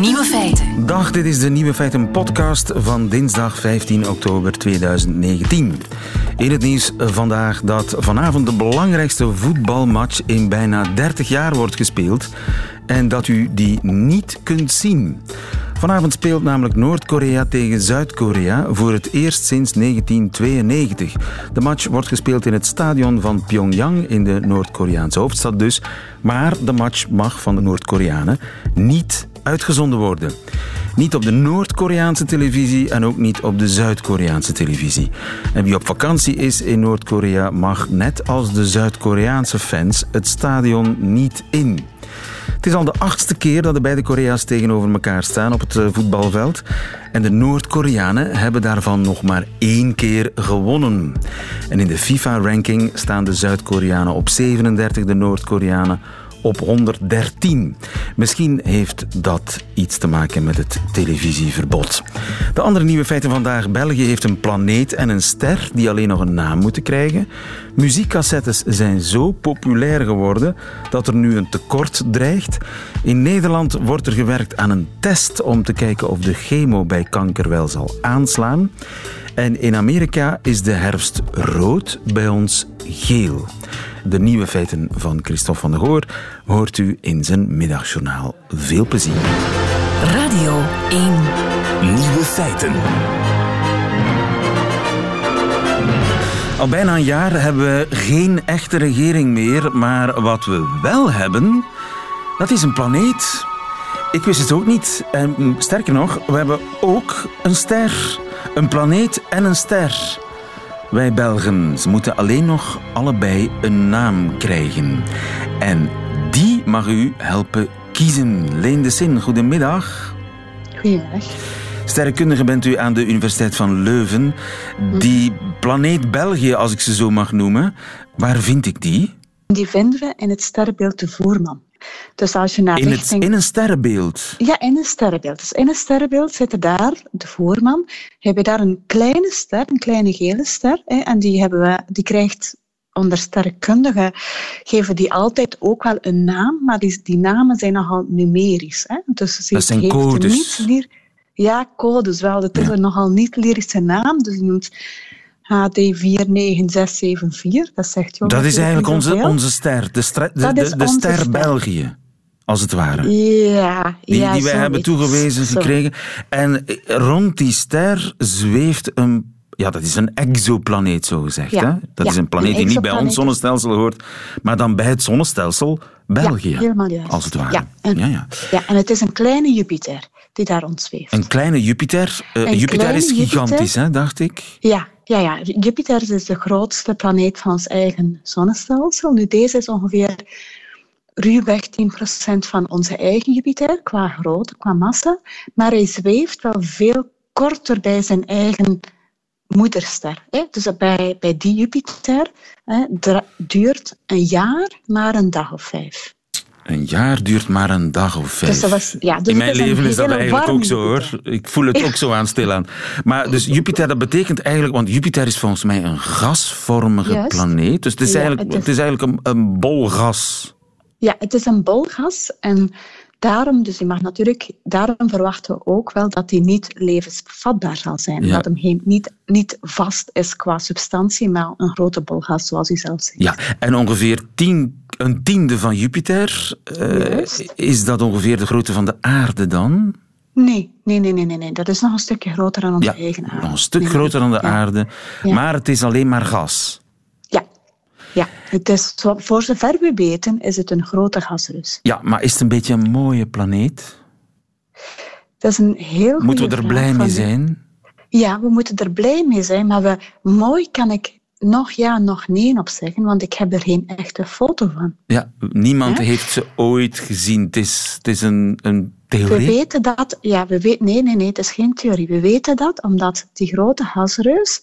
Nieuwe feiten. Dag, dit is de Nieuwe Feiten podcast van dinsdag 15 oktober 2019. In het nieuws vandaag dat vanavond de belangrijkste voetbalmatch in bijna 30 jaar wordt gespeeld en dat u die niet kunt zien. Vanavond speelt namelijk Noord-Korea tegen Zuid-Korea voor het eerst sinds 1992. De match wordt gespeeld in het stadion van Pyongyang in de Noord-Koreaanse hoofdstad dus. Maar de match mag van de Noord-Koreanen niet uitgezonden worden. Niet op de Noord-Koreaanse televisie en ook niet op de Zuid-Koreaanse televisie. En wie op vakantie is in Noord-Korea mag net als de Zuid-Koreaanse fans het stadion niet in. Het is al de achtste keer dat de beide Korea's tegenover elkaar staan op het eh, voetbalveld. En de Noord-Koreanen hebben daarvan nog maar één keer gewonnen. En in de FIFA-ranking staan de Zuid-Koreanen op 37, de Noord-Koreanen op 113. Misschien heeft dat iets te maken met het televisieverbod. De andere nieuwe feiten vandaag. België heeft een planeet en een ster die alleen nog een naam moeten krijgen. Muziekcassettes zijn zo populair geworden dat er nu een tekort dreigt. In Nederland wordt er gewerkt aan een test om te kijken of de chemo bij kanker wel zal aanslaan. En in Amerika is de herfst rood, bij ons geel. De nieuwe feiten van Christophe van der Goor hoort u in zijn middagjournaal. Veel plezier. Radio 1. Nieuwe feiten. Al bijna een jaar hebben we geen echte regering meer, maar wat we wel hebben, dat is een planeet. Ik wist het ook niet. En sterker nog, we hebben ook een ster. Een planeet en een ster. Wij Belgen, ze moeten alleen nog allebei een naam krijgen. En die mag u helpen kiezen. Leen de Sin, goedemiddag. Goedemiddag. Sterrenkundige bent u aan de Universiteit van Leuven. Die planeet België, als ik ze zo mag noemen, waar vind ik die? Die vinden we in het sterrenbeeld de Voerman. Dus als je naar In, richting... in een sterrenbeeld. Ja, in een sterrenbeeld. Dus in een sterrenbeeld zit er daar, de Voerman, heb je daar een kleine ster, een kleine gele ster. Hè, en die, hebben we, die krijgt onder sterrenkundigen, geven die altijd ook wel een naam, maar die, die namen zijn nogal numerisch. Hè. Dus ze Dat zijn codes. niet ja, codes wel. Het is Ja. een nogal niet lyrische naam, dus die noemt HD49674. Dat zegt je Dat is eigenlijk onze, onze ster. De, stre- de, de, ster ster. België, als het ware. Ja, Die, ja, die wij hebben toegewezen zo. gekregen. En rond die ster zweeft een. Ja, dat is een exoplaneet, zo gezegd. Ja, Hè? Dat ja, is een planeet een die niet bij ons zonnestelsel hoort, maar dan bij het zonnestelsel België. Ja, helemaal juist. Als het ware. Ja, en, ja, ja. ja, en het is een kleine Jupiter die daar rondzweeft. Een kleine Jupiter. Eh, Een Jupiter kleine is gigantisch, Jupiter. hè, dacht ik. Ja, ja, ja, Jupiter is de grootste planeet van ons eigen zonnestelsel. Nu, deze is ongeveer ruwweg 10% van onze eigen Jupiter, qua grootte, qua massa. Maar hij zweeft wel veel korter bij zijn eigen moederster. Hè? Dus bij, bij die Jupiter hè, duurt een jaar maar een dag of vijf. Een jaar duurt maar een dag of vijf. Dus dat was- ja, dus In mijn leven is dat eigenlijk ook zo, hoor. Ik voel het ook zo aan stilaan. Maar dus Jupiter, dat betekent eigenlijk... Want Jupiter is volgens mij een gasvormige Juist. planeet. Dus het is Ja, eigenlijk, het het is- eigenlijk een, een bol gas. Ja, het is een bolgas en daarom, dus je mag natuurlijk, daarom verwachten we ook wel dat hij niet levensvatbaar zal zijn. Ja. Dat hem niet, niet vast is qua substantie, maar een grote bolgas, zoals u zelf zegt. Ja, en ongeveer tien, een tiende van Jupiter... eh, is dat ongeveer de grootte van de aarde dan? Nee, nee, nee, nee, nee. Dat is nog een stukje groter dan onze Ja, eigen aarde. nog een stuk Nee, groter dan de ja. aarde. Ja. Maar het is alleen maar gas. Ja, ja. Het is, voor zover we weten, is het een grote gasreus. Ja, maar is het een beetje een mooie planeet? Dat is een heel Moeten we er blij mee zijn? Ja, we moeten er blij mee zijn, maar we, mooi kan ik nog ja, nog nee op zeggen, want ik heb er geen echte foto van. Ja, niemand heeft ze ooit gezien. Het is, het is een, een We theorie. weten dat, ja, we weten, nee, nee, nee, het is geen theorie. We weten dat omdat die grote gasreus,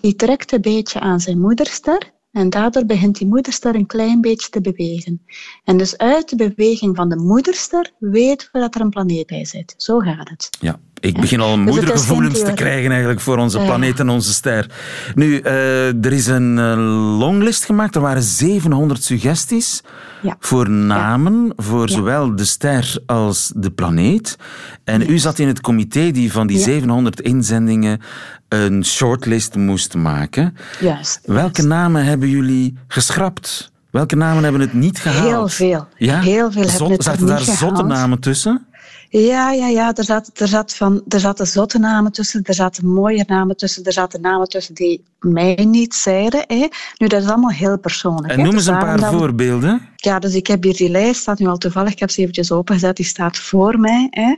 die trekt een beetje aan zijn moederster. En daardoor begint die moederster een klein beetje te bewegen. En dus uit de beweging van de moederster weten we dat er een planeet bij zit. Zo gaat het. Ja, ik begin al dus moedergevoelens te krijgen eigenlijk voor onze planeet en onze ster. Nu, uh, er is een uh, longlist gemaakt. Er waren 700 suggesties ja. voor namen voor zowel de ster als de planeet. En u zat in het comité die van die 700 inzendingen een shortlist moest maken. Juist. Welke namen hebben jullie geschrapt? Welke namen hebben het niet gehaald? Heel veel. Ja? Heel veel Zot, hebben het Zaten daar zotte namen tussen? Ja, ja, ja. Er, zat, er, zat van, er zaten zotte namen tussen, er zaten mooie namen tussen, er zaten namen tussen die mij niet zeiden. Hè. Nu, dat is allemaal heel persoonlijk. En noem eens een paar voorbeelden. Ja, dus ik heb hier die lijst, staat nu al toevallig, ik heb ze eventjes opengezet, die staat voor mij. Hè.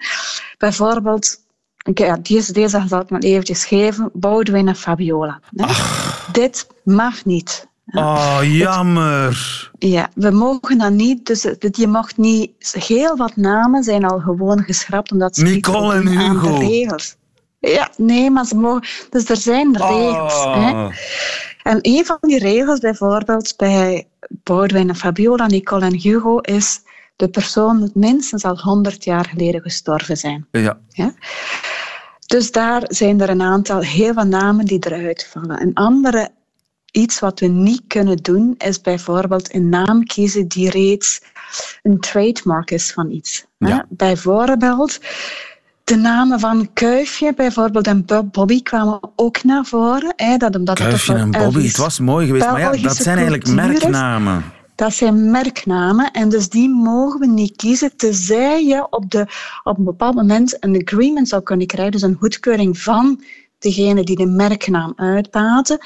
Bijvoorbeeld ja, deze, deze zal ik maar eventjes geven. Boudewijn en Fabiola. Dit mag niet. Oh, jammer. Ja, we mogen dat niet. Dus je mocht niet... Heel wat namen zijn al gewoon geschrapt omdat ze Nicole en Hugo. de regels. Ja, nee, maar ze mogen... Dus er zijn regels. Hè? En een van die regels, bijvoorbeeld bij Boudewijn en Fabiola, Nicole en Hugo, is de persoon moet minstens al 100 jaar geleden gestorven zijn. Ja. ja? Dus daar zijn er een aantal, heel wat namen die eruit vallen. Een andere iets wat we niet kunnen doen, is bijvoorbeeld een naam kiezen die reeds een trademark is van iets. Ja. Bijvoorbeeld de namen van Kuifje bijvoorbeeld en Bobby kwamen ook naar voren. Hè, dat omdat Kuifje en Bobby, het was mooi geweest, maar ja, dat zijn eigenlijk merknamen. Dat zijn merknamen en dus die mogen we niet kiezen, tenzij je op, de, op een bepaald moment een agreement zou kunnen krijgen, dus een goedkeuring van degene die de merknaam uitbaten.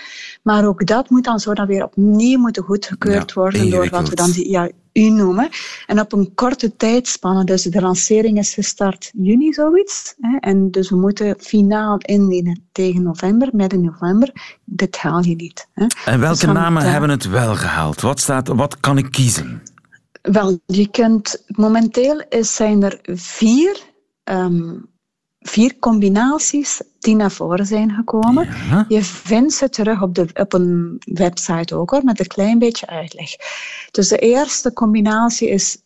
Maar ook dat moet dan zo dan weer opnieuw moeten goedgekeurd worden door wat we dan die, ja, u noemen. En op een korte tijdspanne, dus de lancering is gestart juni zoiets. Hè, en dus we moeten finaal indienen tegen november, midden november. Dit haal je niet. Hè. En welke dus namen hebben het wel gehaald? Wat, staat, wat kan ik kiezen? Wel, je kunt, momenteel is, zijn er vier um, vier combinaties die naar voren zijn gekomen. Je vindt ze terug op, de, op een website ook hoor, met een klein beetje uitleg. Dus de eerste combinatie is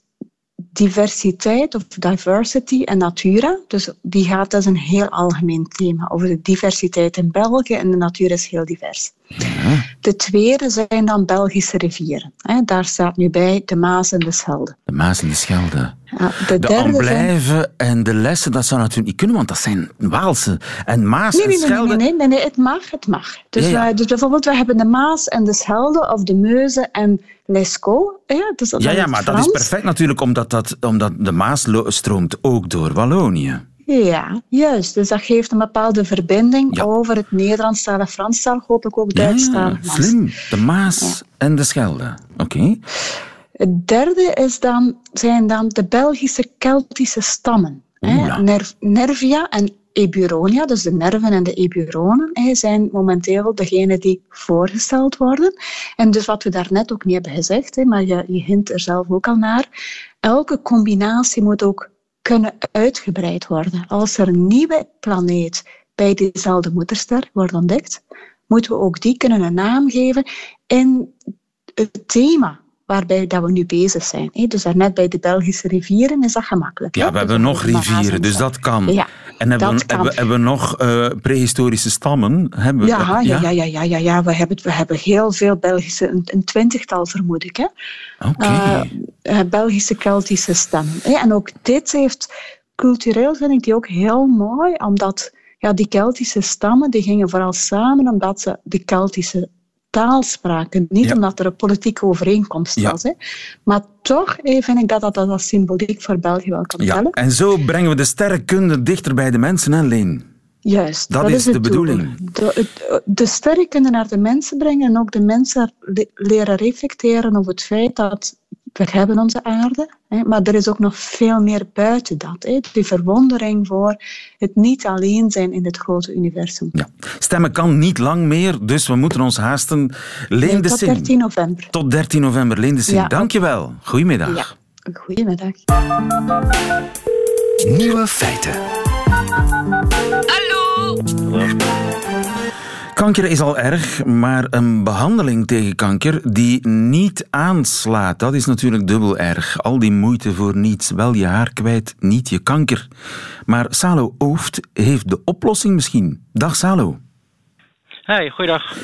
diversiteit of diversity en natura. Dus die gaat, dat is een heel algemeen thema over de diversiteit in België en de natuur is heel divers. De tweede zijn dan Belgische rivieren. Daar staat nu bij de Maas en de Schelde. De Maas en de Schelde. Ja, de, de Amblijven en de Lessen, dat zou natuurlijk niet kunnen, want dat zijn Waalse. En Maas nee, nee, en Schelde... Nee, nee, nee, het mag, het mag. Dus, ja, dus bijvoorbeeld, we hebben de Maas en de Schelde, of de Meuze en Lescaut. Ja, dus ja, ja maar dat is perfect natuurlijk, omdat, dat, omdat de Maas stroomt ook door Wallonië. Ja, juist. Dus dat geeft een bepaalde verbinding over het Nederlandstalig, Franstalig, hopelijk ook Duitsstalig. Ja, slim. De Maas en de Schelde. Oké. Het derde is dan, zijn dan de Belgische Keltische stammen. Nervia en Eburonia, dus de nerven en de eburonen, zijn momenteel degene die voorgesteld worden. En dus wat we daarnet ook niet hebben gezegd, maar je, je hint er zelf ook al naar, elke combinatie moet ook kunnen uitgebreid worden. Als er een nieuwe planeet bij dezelfde moederster wordt ontdekt, moeten we ook die kunnen een naam geven in het thema waarbij dat we nu bezig zijn. Dus daarnet bij de Belgische rivieren is dat gemakkelijk. Ja, we hebben nog rivieren, dus dat kan. Ja, en hebben, we, hebben, hebben we nog uh, prehistorische stammen? Hebben we, ja, ja, ja, ja, ja, ja, ja, We, hebben, we hebben heel veel Belgische, een, een twintigtal vermoed ik. Hè. Okay. Uh, Belgische Keltische stammen. En ook dit heeft, cultureel vind ik die ook heel mooi, omdat ja, die Keltische stammen die gingen vooral samen omdat ze de Keltische taal spraken. Niet omdat er een politieke overeenkomst was. Hè. Maar toch eh, vind ik dat dat, dat als symboliek voor België wel kan ja. En zo brengen we de sterrenkunde dichter bij de mensen, hè, Leen? Juist. Dat, is, de bedoeling. De, de sterrenkunde naar de mensen brengen en ook de mensen leren reflecteren over het feit dat we hebben onze aarde, hè, maar er is ook nog veel meer buiten dat. Hè. Die verwondering voor het niet alleen zijn in het grote universum. Ja. Stemmen kan niet lang meer, dus we moeten ons haasten. Leen de Tot 13 november. Tot 13 november. Leen de ja, dankjewel. Goedemiddag. Ja, goedemiddag. Nieuwe feiten. Hallo. Kanker is al erg, maar een behandeling tegen kanker die niet aanslaat, dat is natuurlijk dubbel erg. Al die moeite voor niets, wel je haar kwijt, niet je kanker. Maar Salo Ooft heeft de oplossing misschien. Dag Salo. Hey, goeiedag.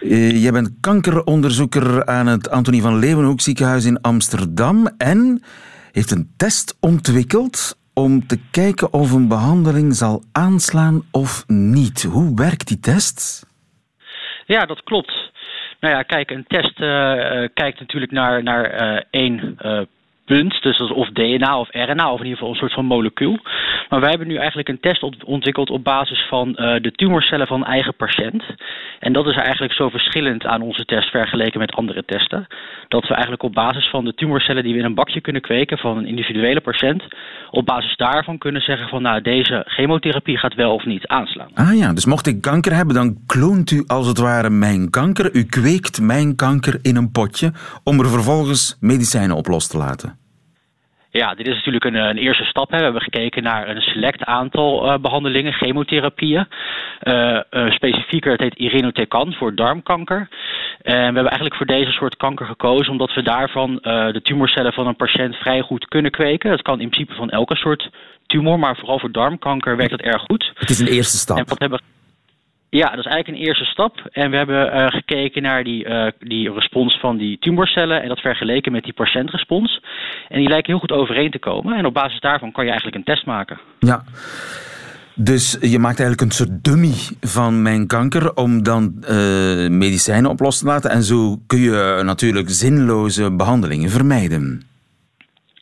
Uh, jij bent kankeronderzoeker aan het Antonie van Leeuwenhoek ziekenhuis in Amsterdam en heeft een test ontwikkeld om te kijken of een behandeling zal aanslaan of niet. Hoe werkt die test? Ja, dat klopt. Nou ja, kijk, een test uh, kijkt natuurlijk naar, naar uh, één punt. Dus of DNA of RNA, of in ieder geval een soort van molecuul. Maar wij hebben nu eigenlijk een test ontwikkeld op basis van de tumorcellen van eigen patiënt. En dat is eigenlijk zo verschillend aan onze test vergeleken met andere testen. Dat we eigenlijk op basis van de tumorcellen die we in een bakje kunnen kweken van een individuele patiënt, op basis daarvan kunnen zeggen van nou deze chemotherapie gaat wel of niet aanslaan. Ah ja, dus mocht ik kanker hebben, dan kloont u als het ware mijn kanker. U kweekt mijn kanker in een potje om er vervolgens medicijnen op los te laten. Ja, dit is natuurlijk een, een eerste stap. Hè. We hebben gekeken naar een select aantal uh, behandelingen, chemotherapieën. Uh, uh, specifieker, het heet irinotecan voor darmkanker. En we hebben eigenlijk voor deze soort kanker gekozen omdat we daarvan de tumorcellen van een patiënt vrij goed kunnen kweken. Dat kan in principe van elke soort tumor, maar vooral voor darmkanker werkt dat erg goed. Het is een eerste stap. En wat hebben ja, dat is eigenlijk een eerste stap. En we hebben uh, gekeken naar die, uh, die respons van die tumorcellen en dat vergeleken met die patiëntrespons. En die lijken heel goed overeen te komen. En op basis daarvan kan je eigenlijk een test maken. Ja. Dus je maakt eigenlijk een soort dummy van mijn kanker om dan uh, medicijnen op los te laten. En zo kun je natuurlijk zinloze behandelingen vermijden.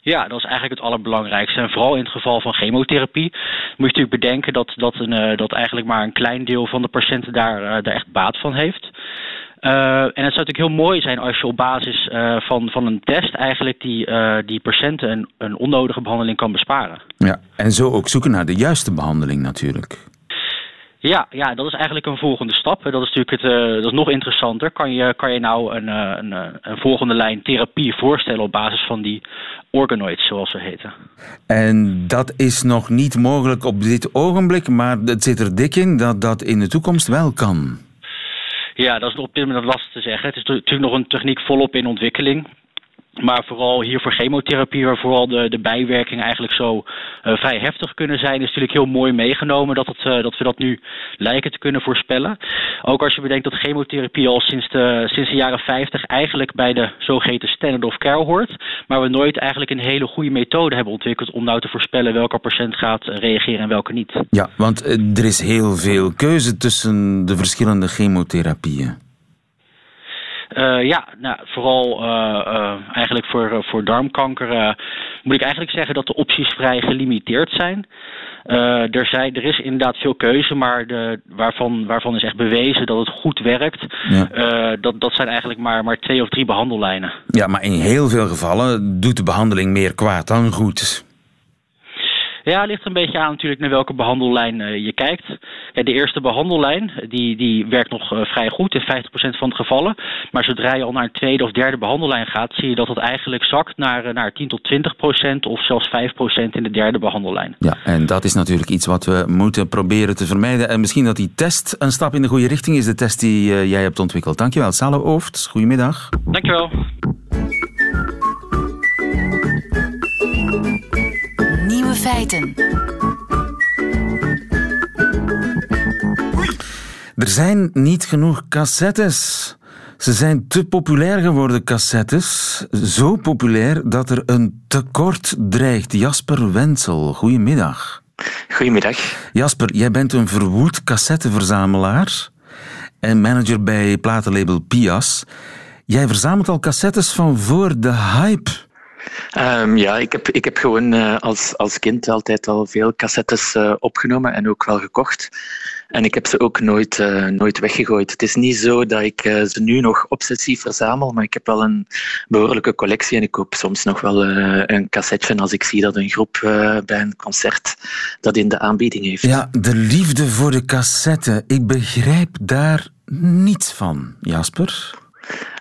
Ja, dat is eigenlijk het allerbelangrijkste. En vooral in het geval van chemotherapie moet je natuurlijk bedenken dat, dat, een, uh, dat eigenlijk maar een klein deel van de patiënten daar, uh, daar echt baat van heeft. Uh, en het zou natuurlijk heel mooi zijn als je op basis van, van een test eigenlijk die, die patiënten een, een onnodige behandeling kan besparen. Ja, en zo ook zoeken naar de juiste behandeling natuurlijk. Ja, ja, dat is eigenlijk een volgende stap. Dat is natuurlijk het, uh, dat is nog interessanter. Kan je, kan je nou een, uh, een, een volgende lijn therapie voorstellen op basis van die organoids, zoals ze heten? En dat is nog niet mogelijk op dit ogenblik, maar het zit er dik in dat dat in de toekomst wel kan. Ja, dat is op dit moment lastig te zeggen. Het is natuurlijk nog een techniek volop in ontwikkeling. Maar vooral hier voor chemotherapie, waar vooral de, de bijwerkingen eigenlijk zo uh, vrij heftig kunnen zijn, is natuurlijk heel mooi meegenomen dat, het, uh, dat we dat nu lijken te kunnen voorspellen. Ook als je bedenkt dat chemotherapie al sinds de, sinds de jaren 50 eigenlijk bij de zogeheten standard of care hoort. Maar we nooit eigenlijk een hele goede methode hebben ontwikkeld om nou te voorspellen welke patiënt gaat reageren en welke niet. Ja, want er is heel veel keuze tussen de verschillende chemotherapieën. Uh, ja, nou, vooral uh, uh, eigenlijk voor, voor darmkanker moet ik eigenlijk zeggen dat de opties vrij gelimiteerd zijn. er, zijn er is inderdaad veel keuze, maar de, waarvan, waarvan is echt bewezen dat het goed werkt. Ja. dat, dat zijn eigenlijk maar, maar twee of drie behandellijnen. Ja, maar in heel veel gevallen doet de behandeling meer kwaad dan goed. Ja, ligt er een beetje aan natuurlijk naar welke behandellijn uh, je kijkt. De eerste behandellijn die, die werkt nog uh, vrij goed in 50% van de gevallen. Maar zodra je al naar een tweede of derde behandellijn gaat, zie je dat het eigenlijk zakt naar, uh, naar 10 tot 20% of zelfs 5% in de derde behandellijn. Ja, en dat is natuurlijk iets wat we moeten proberen te vermijden. En misschien dat die test een stap in de goede richting is, de test die jij hebt ontwikkeld. Dankjewel, Salo Ooft. Goedemiddag. Dankjewel. Feiten. Er zijn niet genoeg cassettes. Ze zijn te populair geworden, cassettes. Zo populair dat er een tekort dreigt. Jasper Wensel, goedemiddag. Goedemiddag. Jasper, jij bent een verwoed cassetteverzamelaar en manager bij platenlabel Pias. Jij verzamelt al cassettes van voor de hype. Um, ja, ik heb, ik heb gewoon uh, als, als kind altijd al veel cassettes uh, opgenomen en ook wel gekocht. En ik heb ze ook nooit, uh, nooit weggegooid. Het is niet zo dat ik ze nu nog obsessief verzamel, maar ik heb wel een behoorlijke collectie en ik koop soms nog wel een cassetje als ik zie dat een groep bij een concert dat in de aanbieding heeft. Ja, de liefde voor de cassette. Ik begrijp daar niets van, Jasper.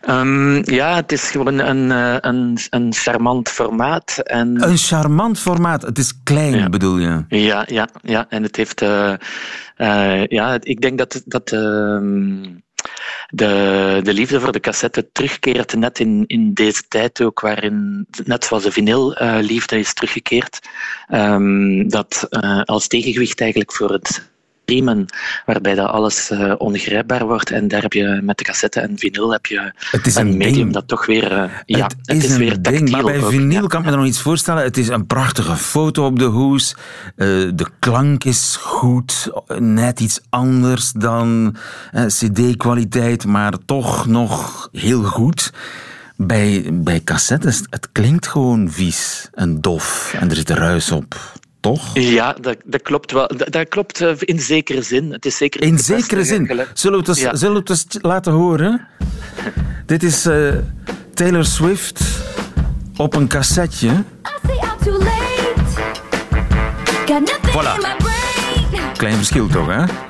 Um, ja, het is gewoon een, eh, een, een charmant formaat. En... Een charmant formaat. Het is klein, bedoel je? Ja, ja, ja. En het heeft... Uh, uh, ja, ik denk dat... dat uh, de, de liefde voor de cassette terugkeert net in, in deze tijd ook, waarin, net zoals de vinylliefde uh, is teruggekeerd, um, dat als tegengewicht eigenlijk voor het waarbij dat alles uh, ongrijpbaar wordt. En daar heb je met de cassette en vinyl heb je het is een, een medium ding. dat toch weer... Uh, ja, het, het is, een weer ding. Maar bij ook, vinyl ja. kan ik me er nog iets voorstellen. Het is een prachtige foto op de hoes. Uh, de klank is goed. Net iets anders dan cd-kwaliteit, maar toch nog heel goed. Bij, bij cassettes, het klinkt gewoon vies en dof. En er zit ruis op. Toch? Ja, dat, dat klopt wel. Dat, dat, klopt in zekere zin. Het is zeker in zekere zin. Zullen we, het eens, ja. zullen we het eens laten horen? Dit is uh, Taylor Swift op een cassetje. Voilà. Klein verschil toch, hè?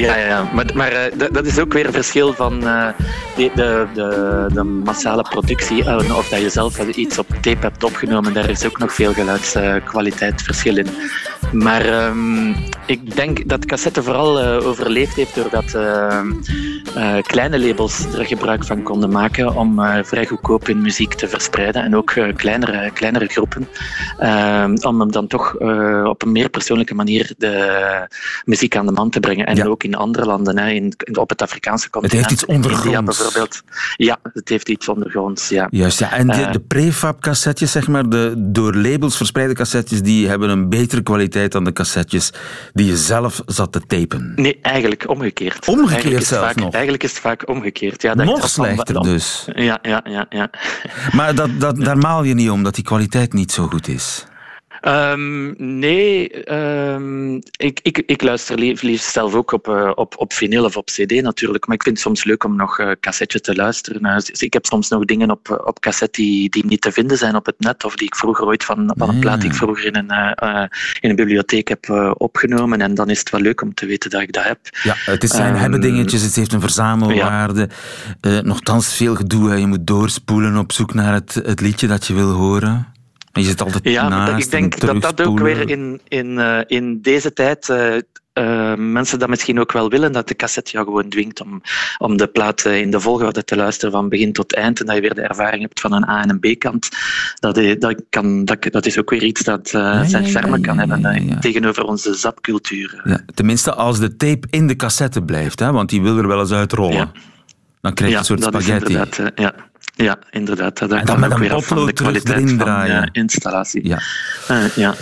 Ja, ja, maar, maar uh, dat, is ook weer een verschil van uh, de, de, de, de, massale productie. Uh, of dat je zelf iets op tape hebt opgenomen, daar is ook nog veel geluidskwaliteitsverschil in. Maar um, ik denk dat cassette vooral overleefd heeft doordat kleine labels er gebruik van konden maken om vrij goedkoop hun muziek te verspreiden. En ook kleinere, kleinere groepen. om hem dan toch op een meer persoonlijke manier de muziek aan de man te brengen. En ja. ook in andere landen, hè, in, op het Afrikaanse continent. Het heeft iets ondergronds. India bijvoorbeeld. Ja, het heeft iets ondergronds, ja. Juist, ja. En de, uh, de prefab-cassettes, zeg maar, de door labels verspreide cassettes, die hebben een betere kwaliteit dan de cassettes die je zelf zat te tapen. Nee, eigenlijk omgekeerd. Omgekeerd eigenlijk zelfs vaak, nog? Eigenlijk is het vaak omgekeerd. Ja, dat nog slechter van, dus. Ja, ja, ja. ja. Maar dat, dat, daar maal je niet om, dat die kwaliteit niet zo goed is. Um, nee, um, ik, ik, ik luister liefst, zelf ook op, uh, op, op vinyl of op cd natuurlijk, maar ik vind het soms leuk om nog uh, cassetje te luisteren. Uh, dus ik heb soms nog dingen op, op cassette die, die niet te vinden zijn op het net, of die ik vroeger ooit van, van een plaat die ik vroeger in een, in een bibliotheek heb opgenomen, en dan is het wel leuk om te weten dat ik dat heb. Ja, het is zijn um, hebben dingetjes, het heeft een verzamelwaarde, ja. nogthans veel gedoe, je moet doorspoelen op zoek naar het, het liedje dat je wil horen. Je zit altijd ja, naast ik denk dat dat ook weer in, in, uh, in deze tijd uh, uh, mensen dat misschien ook wel willen, dat de cassette jou gewoon dwingt om, om de plaat in de volgorde te luisteren van begin tot eind en dat je weer de ervaring hebt van een A- en een B-kant. Dat, dat, kan, dat, dat is ook weer iets dat ja, zijn charme ja, kan hebben tegenover onze zapcultuur. Ja, tenminste, als de tape in de cassette blijft, hè, want die wil er wel eens uitrollen. Dan krijg je een soort spaghetti. ja. Ja, inderdaad. Dat en dan met een potlood erin draaien. Van, uh, installatie. Ja. Uh, ja.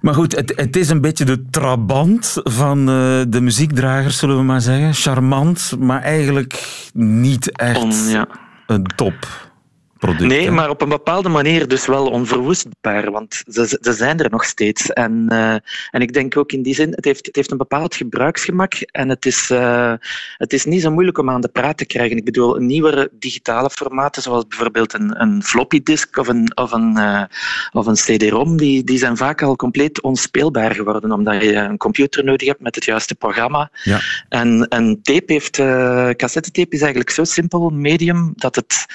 Maar goed, het, het, is een beetje de trabant van uh, de muziekdragers, zullen we maar zeggen. Charmant, maar eigenlijk niet echt On, ja. een top. Nee, maar op een bepaalde manier dus wel onverwoestbaar, want ze, ze zijn er nog steeds. En, uh, en ik denk ook in die zin, het heeft, het heeft een bepaald gebruiksgemak en het is, uh, het is niet zo moeilijk om aan de praat te krijgen. Ik bedoel, nieuwere digitale formaten, zoals bijvoorbeeld een, een floppy disk of een, of een, uh, of een CD-ROM, die, die zijn vaak al compleet onspeelbaar geworden, omdat je een computer nodig hebt met het juiste programma. Ja. En een tape heeft, cassettetape is eigenlijk zo simpel medium dat het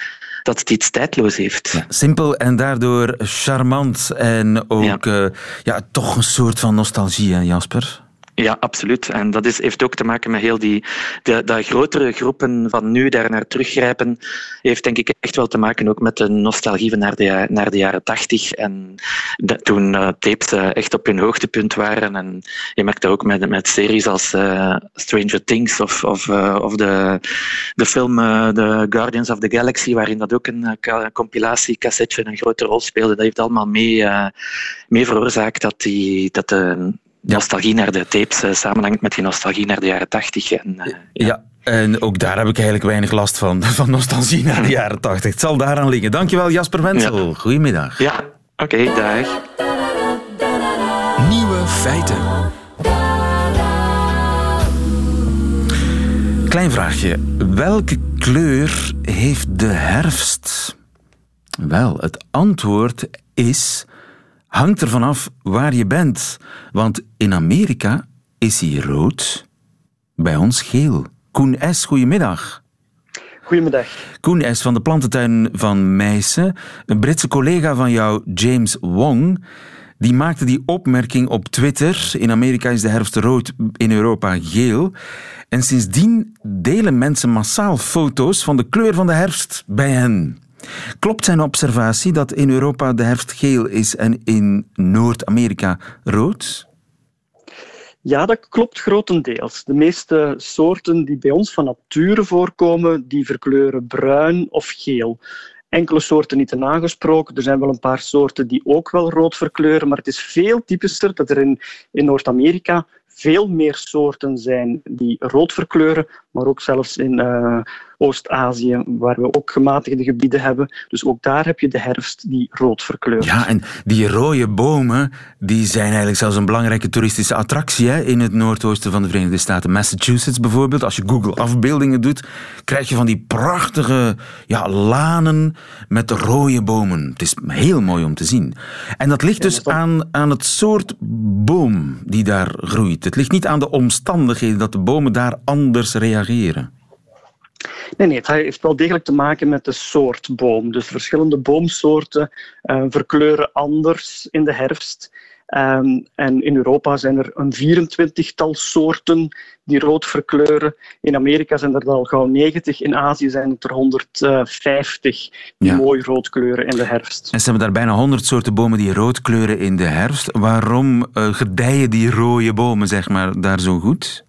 dat het iets tijdloos heeft. Ja, simpel en daardoor charmant en ook ja. Uh, ja, toch een soort van nostalgie, hè, Jasper? Ja, absoluut. En dat is, heeft ook te maken met heel die, de, grotere groepen van nu daar naar teruggrijpen. Heeft denk ik echt wel te maken ook met de nostalgie naar de, naar de jaren tachtig. En toen uh, tapes uh, echt op hun hoogtepunt waren. En je merkt dat ook met, met series als uh, Stranger Things of, of, of de, de film The Guardians of the Galaxy, waarin dat ook een compilatiecassetje een grote rol speelde. Dat heeft allemaal mee, mee veroorzaakt dat, die, dat de nostalgie naar de tapes uh, samenhangt met die nostalgie naar de jaren tachtig. En, uh, ja. ja. En ook daar heb ik eigenlijk weinig last van, van nostalgie naar de jaren tachtig. Het zal daaraan liggen. Dankjewel Jasper Wensel. Ja. Goedemiddag. Ja, oké, okay, dag. Nieuwe feiten. Klein vraagje. Welke kleur heeft de herfst? Wel, het antwoord is hangt er vanaf waar je bent. Want in Amerika is hij rood, bij ons geel. Koen S., goedemiddag. Goedemiddag. Koen is van de plantentuin van Meissen. Een Britse collega van jou, James Wong, die maakte die opmerking op Twitter. In Amerika is de herfst rood, in Europa geel. En sindsdien delen mensen massaal foto's van de kleur van de herfst bij hen. Klopt zijn observatie dat in Europa de herfst geel is en in Noord-Amerika rood? Ja, dat klopt grotendeels. De meeste soorten die bij ons van nature voorkomen, die verkleuren bruin of geel. Enkele soorten niet te nagesproken. Er zijn wel een paar soorten die ook wel rood verkleuren, maar het is veel typischer dat er in, Noord-Amerika veel meer soorten zijn die rood verkleuren, maar ook zelfs in uh, Oost-Azië, waar we ook gematigde gebieden hebben. Dus ook daar heb je de herfst die rood verkleurt. Ja, en die rode bomen die zijn eigenlijk zelfs een belangrijke toeristische attractie hè, in het noordoosten van de Verenigde Staten. Massachusetts bijvoorbeeld, als je Google afbeeldingen doet, krijg je van die prachtige ja, lanen met rode bomen. Het is heel mooi om te zien. En dat ligt dus aan, aan het soort boom die daar groeit. Het ligt niet aan de omstandigheden dat de bomen daar anders reageren. Nee, nee, het heeft wel degelijk te maken met de soort boom. Dus verschillende boomsoorten uh, verkleuren anders in de herfst. Um, en in Europa zijn er een 24-tal soorten die rood verkleuren. In Amerika zijn er al gauw 90. In Azië zijn het er 150 die ja. mooi rood kleuren in de herfst. En ze hebben daar bijna 100 soorten bomen die rood kleuren in de herfst. Waarom uh, gedijen die rode bomen zeg maar, daar zo goed?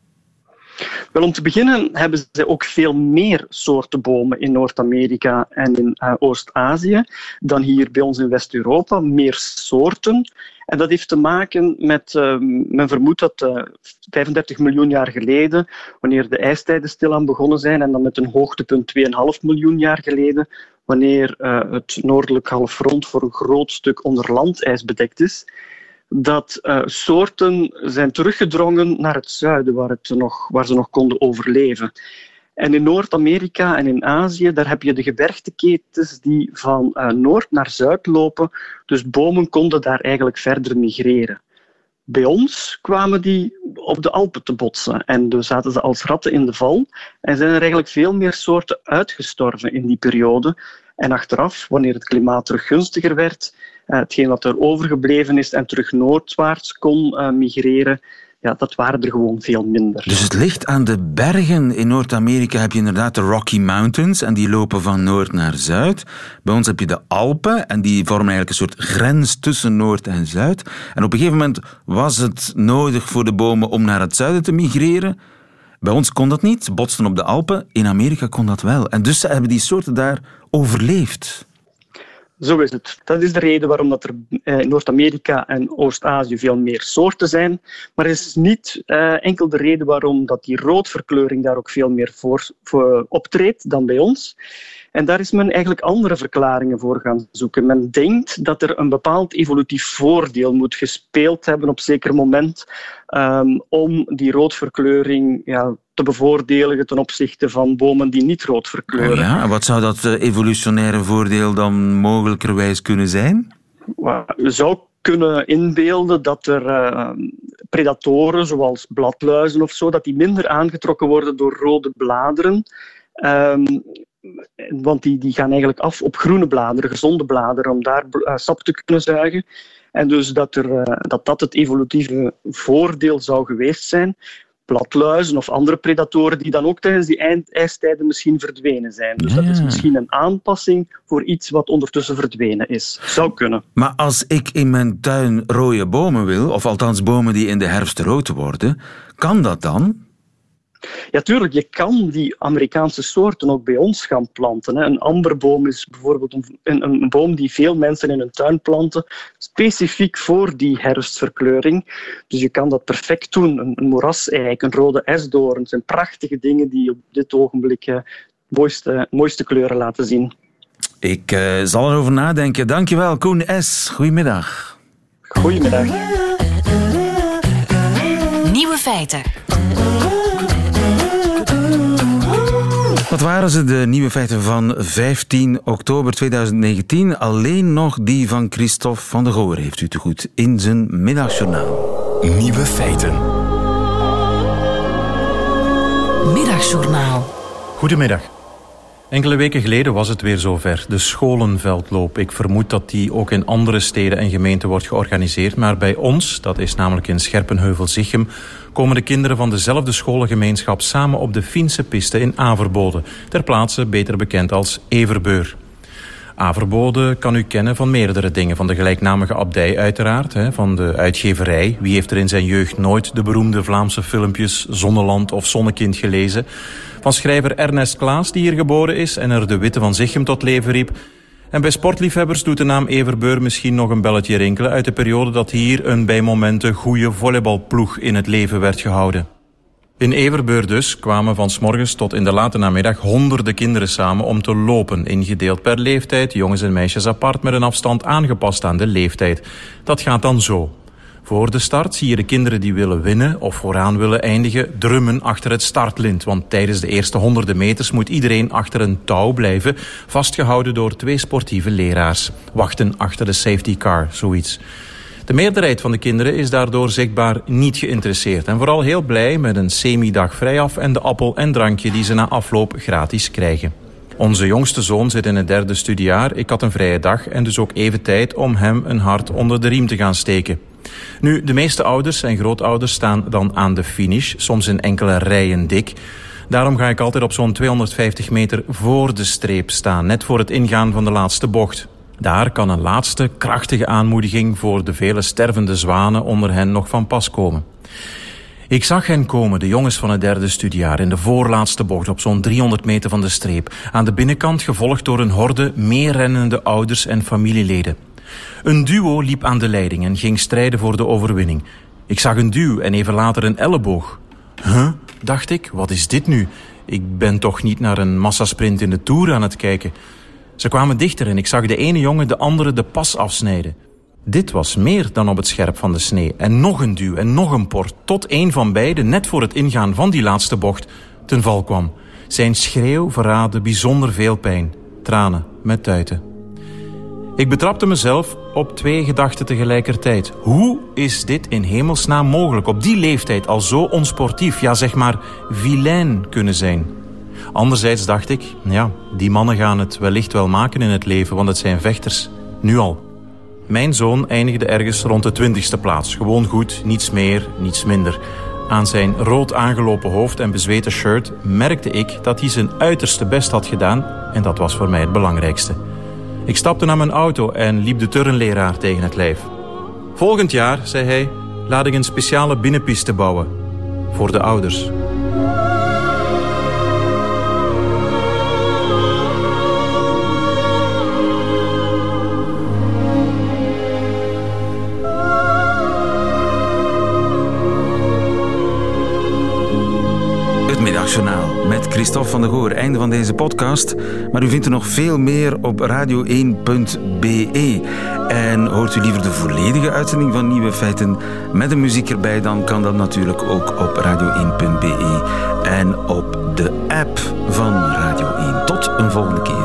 Wel, om te beginnen hebben ze ook veel meer soorten bomen in Noord-Amerika en in uh, Oost-Azië dan hier bij ons in West-Europa. Meer soorten. En dat heeft te maken met, uh, men vermoedt dat uh, eh, 35 miljoen jaar geleden, wanneer de ijstijden stilaan begonnen zijn, en dan met een hoogtepunt 2,5 miljoen jaar geleden, wanneer het noordelijk halfrond voor een groot stuk onder landijs bedekt is, dat uh, soorten zijn teruggedrongen naar het zuiden, waar, het nog, waar ze nog konden overleven. En in Noord-Amerika en in Azië, daar heb je de gebergteketens die van uh, noord naar zuid lopen. Dus bomen konden daar eigenlijk verder migreren. Bij ons kwamen die op de Alpen te botsen en dus zaten ze als ratten in de val en zijn er eigenlijk veel meer soorten uitgestorven in die periode. En achteraf, wanneer het klimaat terug gunstiger werd, hetgeen wat er overgebleven is en terug noordwaarts kon uh, migreren, ja, dat waren er gewoon veel minder. Dus het ligt aan de bergen. In Noord-Amerika heb je inderdaad de Rocky Mountains en die lopen van noord naar zuid. Bij ons heb je de Alpen en die vormen eigenlijk een soort grens tussen noord en zuid. En op een gegeven moment was het nodig voor de bomen om naar het zuiden te migreren. Bij ons kon dat niet, botsten op de Alpen. In Amerika kon dat wel. En dus hebben die soorten daar overleefd. Zo is het. Dat is de reden waarom dat er eh, in Noord-Amerika en Oost-Azië veel meer soorten zijn. Maar het is niet uh, enkel de reden waarom dat die roodverkleuring daar ook veel meer voor, voor optreedt dan bij ons. En daar is men eigenlijk andere verklaringen voor gaan zoeken. Men denkt dat er een bepaald evolutief voordeel moet gespeeld hebben op een zeker moment um, om die roodverkleuring ja, te bevoordelen ten opzichte van bomen die niet rood verkleuren. Oh ja, wat zou dat eh, evolutionaire voordeel dan mogelijkerwijs kunnen zijn? Je zou kunnen inbeelden dat er uh, predatoren, zoals bladluizen of zo, dat die minder aangetrokken worden door rode bladeren. Um, want die, die gaan eigenlijk af op groene bladeren, gezonde bladeren, om daar uh, sap te kunnen zuigen. En dus dat, er, uh, dat dat het evolutieve voordeel zou geweest zijn. Bladluizen of andere predatoren die dan ook tijdens die ijstijden misschien verdwenen zijn. Dus dat is misschien een aanpassing voor iets wat ondertussen verdwenen is. Zou kunnen. Maar als ik in mijn tuin rode bomen wil, of althans bomen die in de herfst rood worden, kan dat dan? Ja, tuurlijk, je kan die Amerikaanse soorten ook bij ons gaan planten. Een amberboom is bijvoorbeeld een, een, boom die veel mensen in hun tuin planten, specifiek voor die herfstverkleuring. Dus je kan dat perfect doen. Een, een moeraseik, een rode esdoorn, zijn prachtige dingen die op dit ogenblik uh, mooiste, mooiste kleuren laten zien. Ik uh, zal erover nadenken. Dankjewel, Koen S. Goedemiddag. Goedemiddag. Nieuwe feiten. Wat waren ze, de nieuwe feiten van 15 oktober 2019? Alleen nog die van Christophe van der Goor heeft u te goed in zijn middagjournaal. Nieuwe feiten. Middagjournaal. Goedemiddag. Enkele weken geleden was het weer zover. De scholenveldloop. Ik vermoed dat die ook in andere steden en gemeenten wordt georganiseerd. Maar bij ons, dat is namelijk in Scherpenheuvel-Zichem... komen de kinderen van dezelfde scholengemeenschap samen op de Fiense piste in Averbode. Ter plaatse beter bekend als Everbeur. Averbode kan u kennen van meerdere dingen. Van de gelijknamige abdij uiteraard, van de uitgeverij. Wie heeft er in zijn jeugd nooit de beroemde Vlaamse filmpjes Zonneland of Zonnekind gelezen? Van schrijver Ernest Klaas, die hier geboren is en er de Witte van Zichem tot leven riep. En bij sportliefhebbers doet de naam Everbeur misschien nog een belletje rinkelen... uit de periode dat hier een bij momenten goede volleybalploeg in het leven werd gehouden. In Everbeur dus kwamen van morgens tot in de late namiddag honderden kinderen samen om te lopen, ingedeeld per leeftijd, jongens en meisjes apart met een afstand aangepast aan de leeftijd. Dat gaat dan zo. Voor de start zie je de kinderen die willen winnen of vooraan willen eindigen drummen achter het startlint. Want tijdens de eerste honderden meters moet iedereen achter een touw blijven, vastgehouden door twee sportieve leraars. Wachten achter de safety car, zoiets. De meerderheid van de kinderen is daardoor zichtbaar niet geïnteresseerd en vooral heel blij met een semi-dag vrijaf en de appel en drankje die ze na afloop gratis krijgen. Onze jongste zoon zit in het derde studiejaar. Ik had een vrije dag en dus ook even tijd om hem een hart onder de riem te gaan steken. Nu, de meeste ouders en grootouders staan dan aan de finish, soms in enkele rijen dik. Daarom ga ik altijd op zo'n 250 meter voor de streep staan, net voor het ingaan van de laatste bocht. Daar kan een laatste krachtige aanmoediging voor de vele stervende zwanen onder hen nog van pas komen. Ik zag hen komen, de jongens van het derde studiejaar, in de voorlaatste bocht op zo'n 300 meter van de streep. Aan de binnenkant gevolgd door een horde meerrennende ouders en familieleden. Een duo liep aan de leiding en ging strijden voor de overwinning. Ik zag een duw en even later een elleboog. Huh, dacht ik, wat is dit nu? Ik ben toch niet naar een massasprint in de Tour aan het kijken. Ze kwamen dichter en ik zag de ene jongen de andere de pas afsnijden. Dit was meer dan op het scherp van de snee. En nog een duw en nog een port, tot een van beiden net voor het ingaan van die laatste bocht ten val kwam. Zijn schreeuw verraadde bijzonder veel pijn. Tranen met tuiten. Ik betrapte mezelf op twee gedachten tegelijkertijd. Hoe is dit in hemelsnaam mogelijk op die leeftijd al zo onsportief, ja zeg maar vilain kunnen zijn? Anderzijds dacht ik, ja, die mannen gaan het wellicht wel maken in het leven, want het zijn vechters. Nu al. Mijn zoon eindigde ergens rond de twintigste plaats. Gewoon goed, niets meer, niets minder. Aan zijn rood aangelopen hoofd en bezweten shirt merkte ik dat hij zijn uiterste best had gedaan en dat was voor mij het belangrijkste. Ik stapte naar mijn auto en liep de turnleraar tegen het lijf. Volgend jaar, zei hij, laat ik een speciale binnenpiste bouwen. Voor de ouders. met Christophe van der Goor. Einde van deze podcast. Maar u vindt er nog veel meer op radio1.be. En hoort u liever de volledige uitzending van Nieuwe Feiten met de muziek erbij, dan kan dat natuurlijk ook op radio1.be en op de app van Radio 1. Tot een volgende keer.